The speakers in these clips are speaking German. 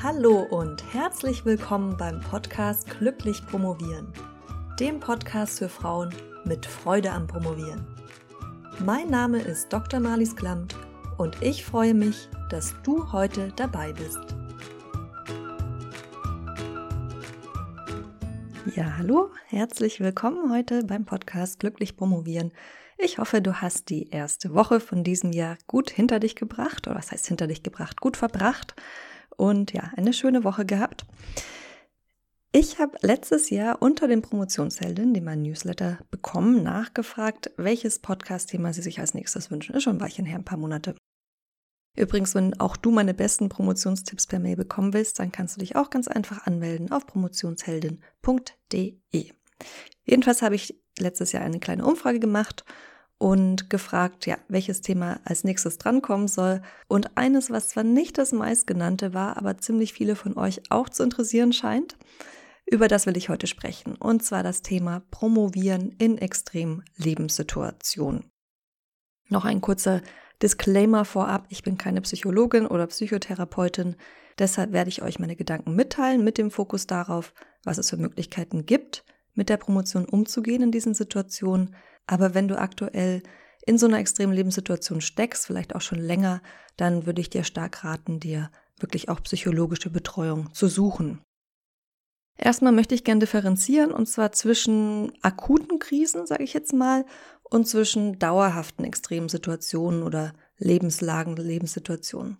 Hallo und herzlich willkommen beim Podcast Glücklich Promovieren, dem Podcast für Frauen mit Freude am Promovieren. Mein Name ist Dr. Marlies Klamt und ich freue mich, dass du heute dabei bist. Ja, hallo, herzlich willkommen heute beim Podcast Glücklich Promovieren. Ich hoffe, du hast die erste Woche von diesem Jahr gut hinter dich gebracht, oder was heißt hinter dich gebracht, gut verbracht und ja, eine schöne Woche gehabt. Ich habe letztes Jahr unter den Promotionsheldinnen, die mein Newsletter bekommen, nachgefragt, welches Podcast-Thema sie sich als nächstes wünschen. Ist schon ein Weilchen her, ein paar Monate. Übrigens, wenn auch du meine besten Promotionstipps per Mail bekommen willst, dann kannst du dich auch ganz einfach anmelden auf promotionsheldin.de. Jedenfalls habe ich letztes Jahr eine kleine Umfrage gemacht und gefragt, ja, welches Thema als nächstes drankommen soll. Und eines, was zwar nicht das meistgenannte war, aber ziemlich viele von euch auch zu interessieren scheint, über das will ich heute sprechen. Und zwar das Thema Promovieren in extremen Lebenssituationen. Noch ein kurzer Disclaimer vorab. Ich bin keine Psychologin oder Psychotherapeutin. Deshalb werde ich euch meine Gedanken mitteilen mit dem Fokus darauf, was es für Möglichkeiten gibt, mit der Promotion umzugehen in diesen Situationen aber wenn du aktuell in so einer extremen Lebenssituation steckst, vielleicht auch schon länger, dann würde ich dir stark raten, dir wirklich auch psychologische Betreuung zu suchen. Erstmal möchte ich gerne differenzieren und zwar zwischen akuten Krisen, sage ich jetzt mal, und zwischen dauerhaften extremen Situationen oder Lebenslagen, Lebenssituationen,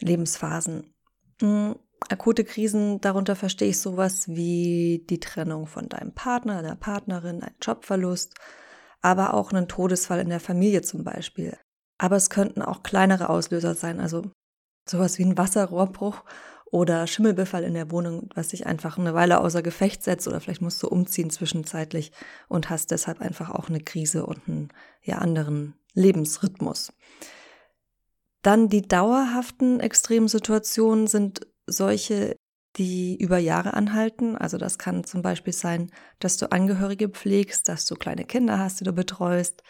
Lebensphasen. Hm, akute Krisen, darunter verstehe ich sowas wie die Trennung von deinem Partner, deiner Partnerin, ein Jobverlust, aber auch einen Todesfall in der Familie zum Beispiel. Aber es könnten auch kleinere Auslöser sein, also sowas wie ein Wasserrohrbruch oder Schimmelbefall in der Wohnung, was sich einfach eine Weile außer Gefecht setzt oder vielleicht musst du umziehen zwischenzeitlich und hast deshalb einfach auch eine Krise und einen ja, anderen Lebensrhythmus. Dann die dauerhaften extremen Situationen sind solche, die über Jahre anhalten. Also das kann zum Beispiel sein, dass du Angehörige pflegst, dass du kleine Kinder hast, die du betreust,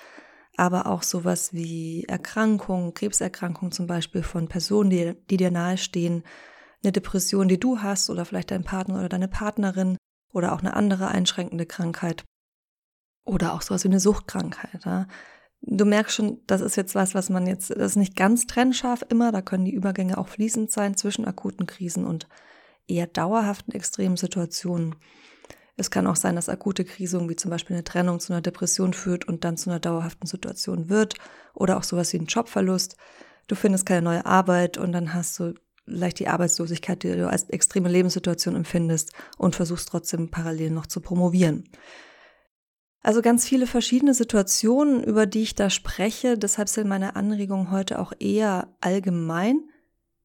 aber auch sowas wie Erkrankungen, Krebserkrankungen zum Beispiel von Personen, die, die dir nahestehen, eine Depression, die du hast oder vielleicht dein Partner oder deine Partnerin oder auch eine andere einschränkende Krankheit oder auch sowas wie eine Suchtkrankheit. Ja? Du merkst schon, das ist jetzt was, was man jetzt, das ist nicht ganz trennscharf immer, da können die Übergänge auch fließend sein zwischen akuten Krisen und eher dauerhaften extremen Situationen. Es kann auch sein, dass akute Krisen wie zum Beispiel eine Trennung zu einer Depression führt und dann zu einer dauerhaften Situation wird oder auch sowas wie ein Jobverlust. Du findest keine neue Arbeit und dann hast du vielleicht die Arbeitslosigkeit, die du als extreme Lebenssituation empfindest und versuchst trotzdem parallel noch zu promovieren. Also ganz viele verschiedene Situationen, über die ich da spreche. Deshalb sind meine Anregungen heute auch eher allgemein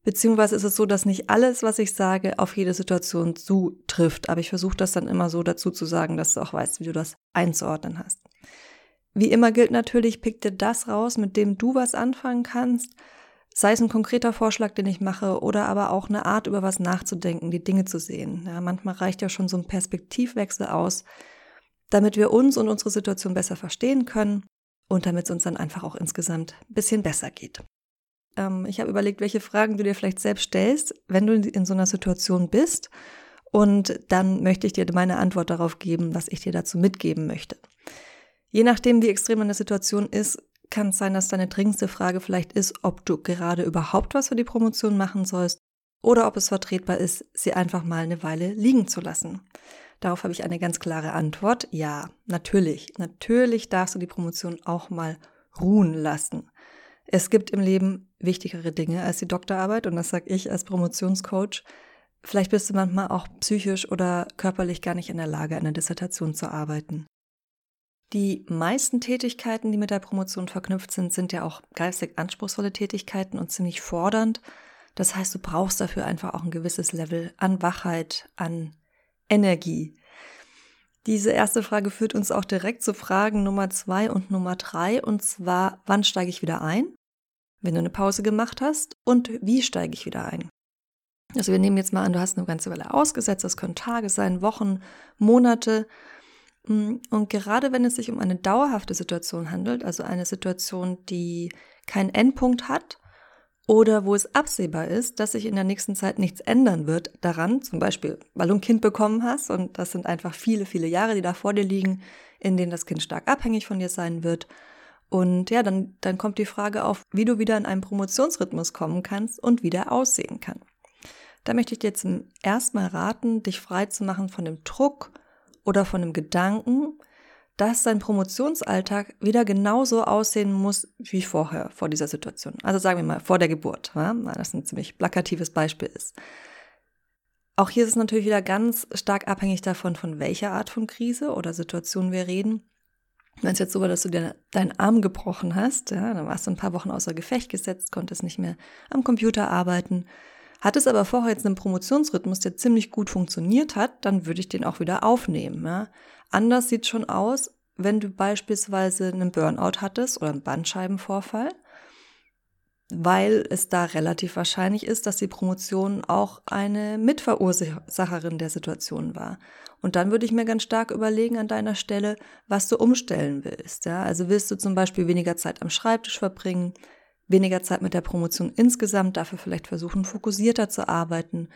Beziehungsweise ist es so, dass nicht alles, was ich sage, auf jede Situation zutrifft. Aber ich versuche das dann immer so dazu zu sagen, dass du auch weißt, wie du das einzuordnen hast. Wie immer gilt natürlich, pick dir das raus, mit dem du was anfangen kannst. Sei es ein konkreter Vorschlag, den ich mache, oder aber auch eine Art, über was nachzudenken, die Dinge zu sehen. Ja, manchmal reicht ja schon so ein Perspektivwechsel aus, damit wir uns und unsere Situation besser verstehen können und damit es uns dann einfach auch insgesamt ein bisschen besser geht. Ähm, ich habe überlegt, welche Fragen du dir vielleicht selbst stellst, wenn du in so einer Situation bist. Und dann möchte ich dir meine Antwort darauf geben, was ich dir dazu mitgeben möchte. Je nachdem, wie extrem eine Situation ist, kann es sein, dass deine dringendste Frage vielleicht ist, ob du gerade überhaupt was für die Promotion machen sollst oder ob es vertretbar ist, sie einfach mal eine Weile liegen zu lassen. Darauf habe ich eine ganz klare Antwort. Ja, natürlich. Natürlich darfst du die Promotion auch mal ruhen lassen. Es gibt im Leben wichtigere Dinge als die Doktorarbeit und das sage ich als Promotionscoach. Vielleicht bist du manchmal auch psychisch oder körperlich gar nicht in der Lage, an der Dissertation zu arbeiten. Die meisten Tätigkeiten, die mit der Promotion verknüpft sind, sind ja auch geistig anspruchsvolle Tätigkeiten und ziemlich fordernd. Das heißt, du brauchst dafür einfach auch ein gewisses Level an Wachheit, an Energie. Diese erste Frage führt uns auch direkt zu Fragen Nummer zwei und Nummer drei, und zwar, wann steige ich wieder ein, wenn du eine Pause gemacht hast, und wie steige ich wieder ein? Also wir nehmen jetzt mal an, du hast eine ganze Weile ausgesetzt, das können Tage sein, Wochen, Monate. Mm, und gerade wenn es sich um eine dauerhafte Situation handelt, also eine Situation, die keinen Endpunkt hat oder wo es absehbar ist, dass sich in der nächsten Zeit nichts ändern wird daran, zum Beispiel, weil du ein Kind bekommen hast und das sind einfach viele, viele Jahre, die da vor dir liegen, in denen das Kind stark abhängig von dir sein wird. Und ja, dann, dann kommt die Frage auf, wie du wieder in einen Promotionsrhythmus kommen kannst und wieder aussehen kann. Da möchte ich dir zum ersten Mal raten, dich frei zu machen von dem Druck oder von dem Gedanken, dass dein Promotionsalltag wieder genauso aussehen muss wie vorher, vor dieser Situation. Also sagen wir mal, vor der Geburt, weil das ein ziemlich plakatives Beispiel ist. Auch hier ist es natürlich wieder ganz stark abhängig davon, von welcher Art von Krise oder Situation wir reden. Wenn es jetzt so war, dass du dir deinen Arm gebrochen hast, ja, dann warst du ein paar Wochen außer Gefecht gesetzt, konntest nicht mehr am Computer arbeiten, hattest aber vorher jetzt einen Promotionsrhythmus, der ziemlich gut funktioniert hat, dann würde ich den auch wieder aufnehmen. Ja. Anders sieht schon aus, wenn du beispielsweise einen Burnout hattest oder einen Bandscheibenvorfall, weil es da relativ wahrscheinlich ist, dass die Promotion auch eine Mitverursacherin der Situation war. Und dann würde ich mir ganz stark überlegen an deiner Stelle, was du umstellen willst. Ja? Also willst du zum Beispiel weniger Zeit am Schreibtisch verbringen, weniger Zeit mit der Promotion insgesamt, dafür vielleicht versuchen, fokussierter zu arbeiten,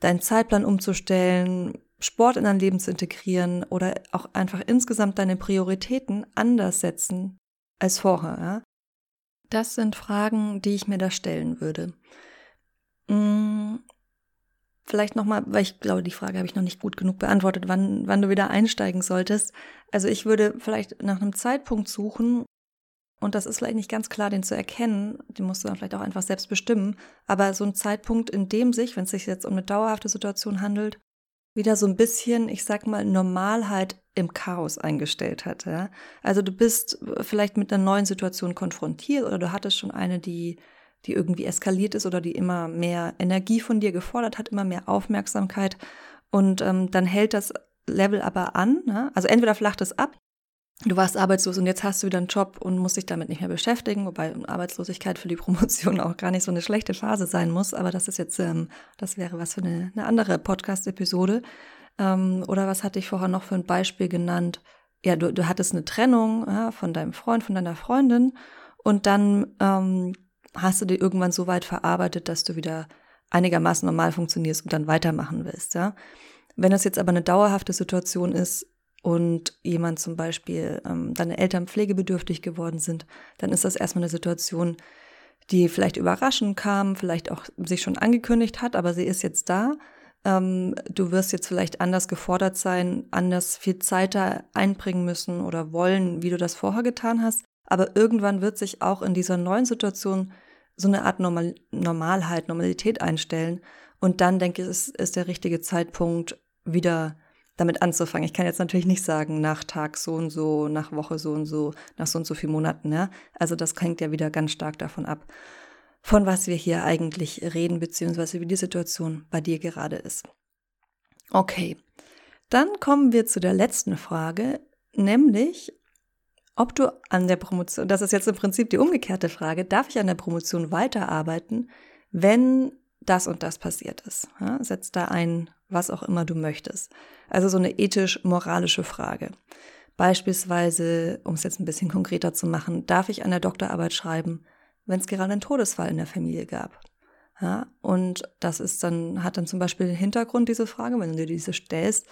deinen Zeitplan umzustellen, Sport in dein Leben zu integrieren oder auch einfach insgesamt deine Prioritäten anders setzen als vorher. Ja? Das sind Fragen, die ich mir da stellen würde. Hm, vielleicht nochmal, weil ich glaube, die Frage habe ich noch nicht gut genug beantwortet, wann, wann du wieder einsteigen solltest. Also ich würde vielleicht nach einem Zeitpunkt suchen, und das ist vielleicht nicht ganz klar, den zu erkennen, den musst du dann vielleicht auch einfach selbst bestimmen, aber so ein Zeitpunkt, in dem sich, wenn es sich jetzt um eine dauerhafte Situation handelt, wieder so ein bisschen, ich sag mal, Normalheit im Chaos eingestellt hat. Ja? Also du bist vielleicht mit einer neuen Situation konfrontiert oder du hattest schon eine, die, die irgendwie eskaliert ist oder die immer mehr Energie von dir gefordert hat, immer mehr Aufmerksamkeit. Und ähm, dann hält das Level aber an. Ne? Also entweder flacht es ab du warst arbeitslos und jetzt hast du wieder einen Job und musst dich damit nicht mehr beschäftigen, wobei Arbeitslosigkeit für die Promotion auch gar nicht so eine schlechte Phase sein muss, aber das ist jetzt, ähm, das wäre was für eine, eine andere Podcast-Episode. Ähm, oder was hatte ich vorher noch für ein Beispiel genannt? Ja, du, du hattest eine Trennung ja, von deinem Freund, von deiner Freundin und dann ähm, hast du dir irgendwann so weit verarbeitet, dass du wieder einigermaßen normal funktionierst und dann weitermachen willst, ja. Wenn das jetzt aber eine dauerhafte Situation ist, und jemand zum Beispiel, ähm, deine Eltern pflegebedürftig geworden sind, dann ist das erstmal eine Situation, die vielleicht überraschend kam, vielleicht auch sich schon angekündigt hat, aber sie ist jetzt da. Ähm, du wirst jetzt vielleicht anders gefordert sein, anders viel Zeit da einbringen müssen oder wollen, wie du das vorher getan hast. Aber irgendwann wird sich auch in dieser neuen Situation so eine Art Normal Normalheit, Normalität einstellen. Und dann denke ich, ist, ist der richtige Zeitpunkt, wieder damit anzufangen. Ich kann jetzt natürlich nicht sagen, nach Tag so und so, nach Woche so und so, nach so und so vielen Monaten. Ja? Also das hängt ja wieder ganz stark davon ab, von was wir hier eigentlich reden, beziehungsweise wie die Situation bei dir gerade ist. Okay, dann kommen wir zu der letzten Frage, nämlich, ob du an der Promotion, das ist jetzt im Prinzip die umgekehrte Frage, darf ich an der Promotion weiterarbeiten, wenn das und das passiert ist? Ja, setz da ein was auch immer du möchtest. Also so eine ethisch-moralische Frage. Beispielsweise, um es jetzt ein bisschen konkreter zu machen, darf ich an der Doktorarbeit schreiben, wenn es gerade einen Todesfall in der Familie gab? Ja, und das ist dann, hat dann zum Beispiel den Hintergrund, diese Frage, wenn du dir diese stellst,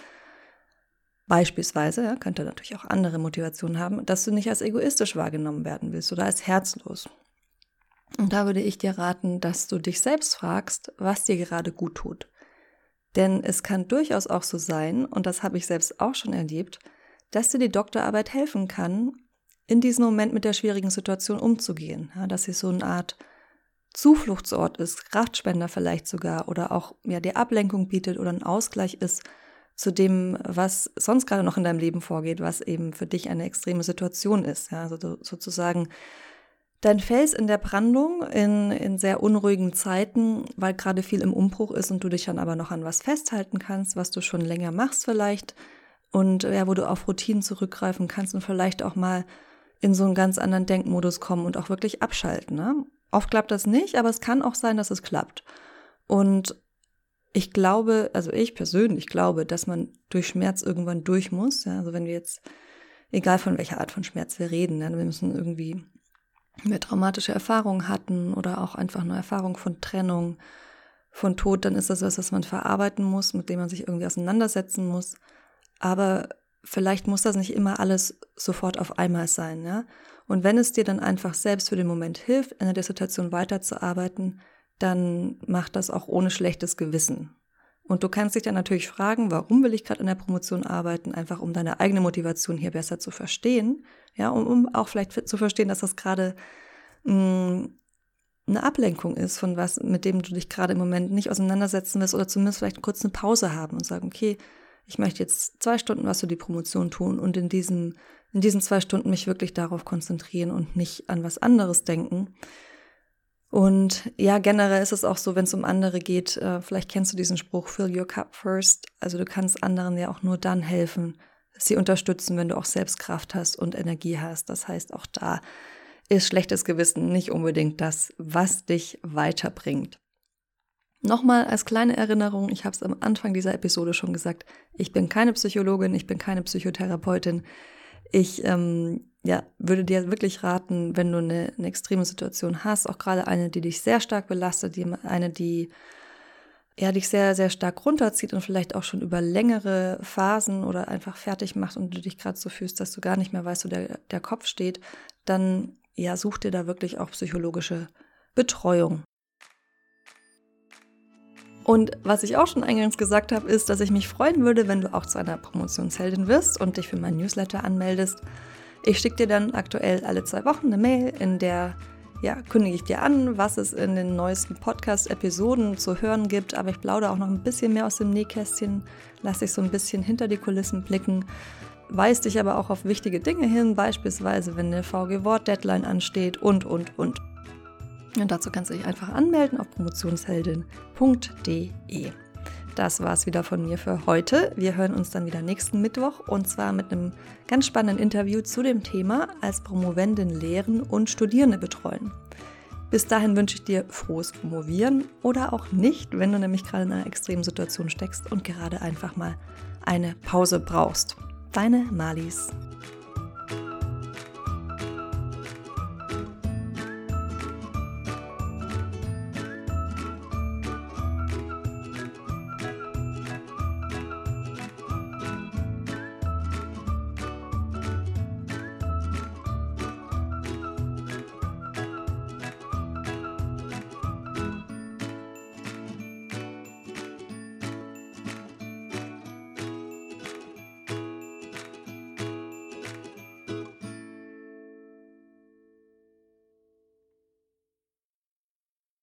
beispielsweise, ja, könnte natürlich auch andere Motivationen haben, dass du nicht als egoistisch wahrgenommen werden willst oder als herzlos. Und da würde ich dir raten, dass du dich selbst fragst, was dir gerade gut tut. Denn es kann durchaus auch so sein, und das habe ich selbst auch schon erlebt, dass dir die Doktorarbeit helfen kann, in diesem Moment mit der schwierigen Situation umzugehen. Ja, dass sie so eine Art Zufluchtsort ist, Kraftspender vielleicht sogar, oder auch ja, die Ablenkung bietet oder ein Ausgleich ist zu dem, was sonst gerade noch in deinem Leben vorgeht, was eben für dich eine extreme Situation ist. Ja, also sozusagen Dein Fels in der Brandung in, in sehr unruhigen Zeiten, weil gerade viel im Umbruch ist und du dich dann aber noch an was festhalten kannst, was du schon länger machst vielleicht und ja, wo du auf Routinen zurückgreifen kannst und vielleicht auch mal in so einen ganz anderen Denkmodus kommen und auch wirklich abschalten. Ne? Oft klappt das nicht, aber es kann auch sein, dass es klappt. Und ich glaube, also ich persönlich glaube, dass man durch Schmerz irgendwann durch muss. Ja? Also wenn wir jetzt, egal von welcher Art von Schmerz wir reden, ja, wir müssen irgendwie wir traumatische Erfahrungen hatten oder auch einfach eine Erfahrung von Trennung, von Tod, dann ist das was, was man verarbeiten muss, mit dem man sich irgendwie auseinandersetzen muss. Aber vielleicht muss das nicht immer alles sofort auf einmal sein, ja. Und wenn es dir dann einfach selbst für den Moment hilft, in der Dissertation weiterzuarbeiten, dann mach das auch ohne schlechtes Gewissen. Und du kannst dich dann natürlich fragen, warum will ich gerade in der Promotion arbeiten, einfach um deine eigene Motivation hier besser zu verstehen, ja, um, um auch vielleicht zu verstehen, dass das gerade mm, eine Ablenkung ist von was, mit dem du dich gerade im Moment nicht auseinandersetzen willst oder zumindest vielleicht kurz eine Pause haben und sagen, okay, ich möchte jetzt zwei Stunden was für die Promotion tun und in diesen, in diesen zwei Stunden mich wirklich darauf konzentrieren und nicht an was anderes denken. Und ja, generell ist es auch so, wenn es um andere geht, äh, vielleicht kennst du diesen Spruch, fill your cup first. Also du kannst anderen ja auch nur dann helfen, sie unterstützen, wenn du auch selbst Kraft hast und Energie hast. Das heißt, auch da ist schlechtes Gewissen nicht unbedingt das, was dich weiterbringt. Nochmal als kleine Erinnerung, ich habe es am Anfang dieser Episode schon gesagt, ich bin keine Psychologin, ich bin keine Psychotherapeutin. Ich ähm, ja, würde dir wirklich raten, wenn du eine, eine extreme Situation hast, auch gerade eine, die dich sehr stark belastet, die, eine, die ja, dich sehr, sehr stark runterzieht und vielleicht auch schon über längere Phasen oder einfach fertig macht und du dich gerade so fühlst, dass du gar nicht mehr weißt, wo der, der Kopf steht, dann ja, such dir da wirklich auch psychologische Betreuung. Und was ich auch schon eingangs gesagt habe, ist, dass ich mich freuen würde, wenn du auch zu einer Promotionsheldin wirst und dich für mein Newsletter anmeldest. Ich schicke dir dann aktuell alle zwei Wochen eine Mail, in der ja, kündige ich dir an, was es in den neuesten Podcast-Episoden zu hören gibt. Aber ich plaudere auch noch ein bisschen mehr aus dem Nähkästchen, lasse dich so ein bisschen hinter die Kulissen blicken, weist dich aber auch auf wichtige Dinge hin, beispielsweise wenn eine VG-Wort-Deadline ansteht und, und, und. Und dazu kannst du dich einfach anmelden auf promotionsheldin.de. Das war es wieder von mir für heute. Wir hören uns dann wieder nächsten Mittwoch und zwar mit einem ganz spannenden Interview zu dem Thema als Promovendin lehren und Studierende betreuen. Bis dahin wünsche ich dir frohes Promovieren oder auch nicht, wenn du nämlich gerade in einer extremen Situation steckst und gerade einfach mal eine Pause brauchst. Deine Malis.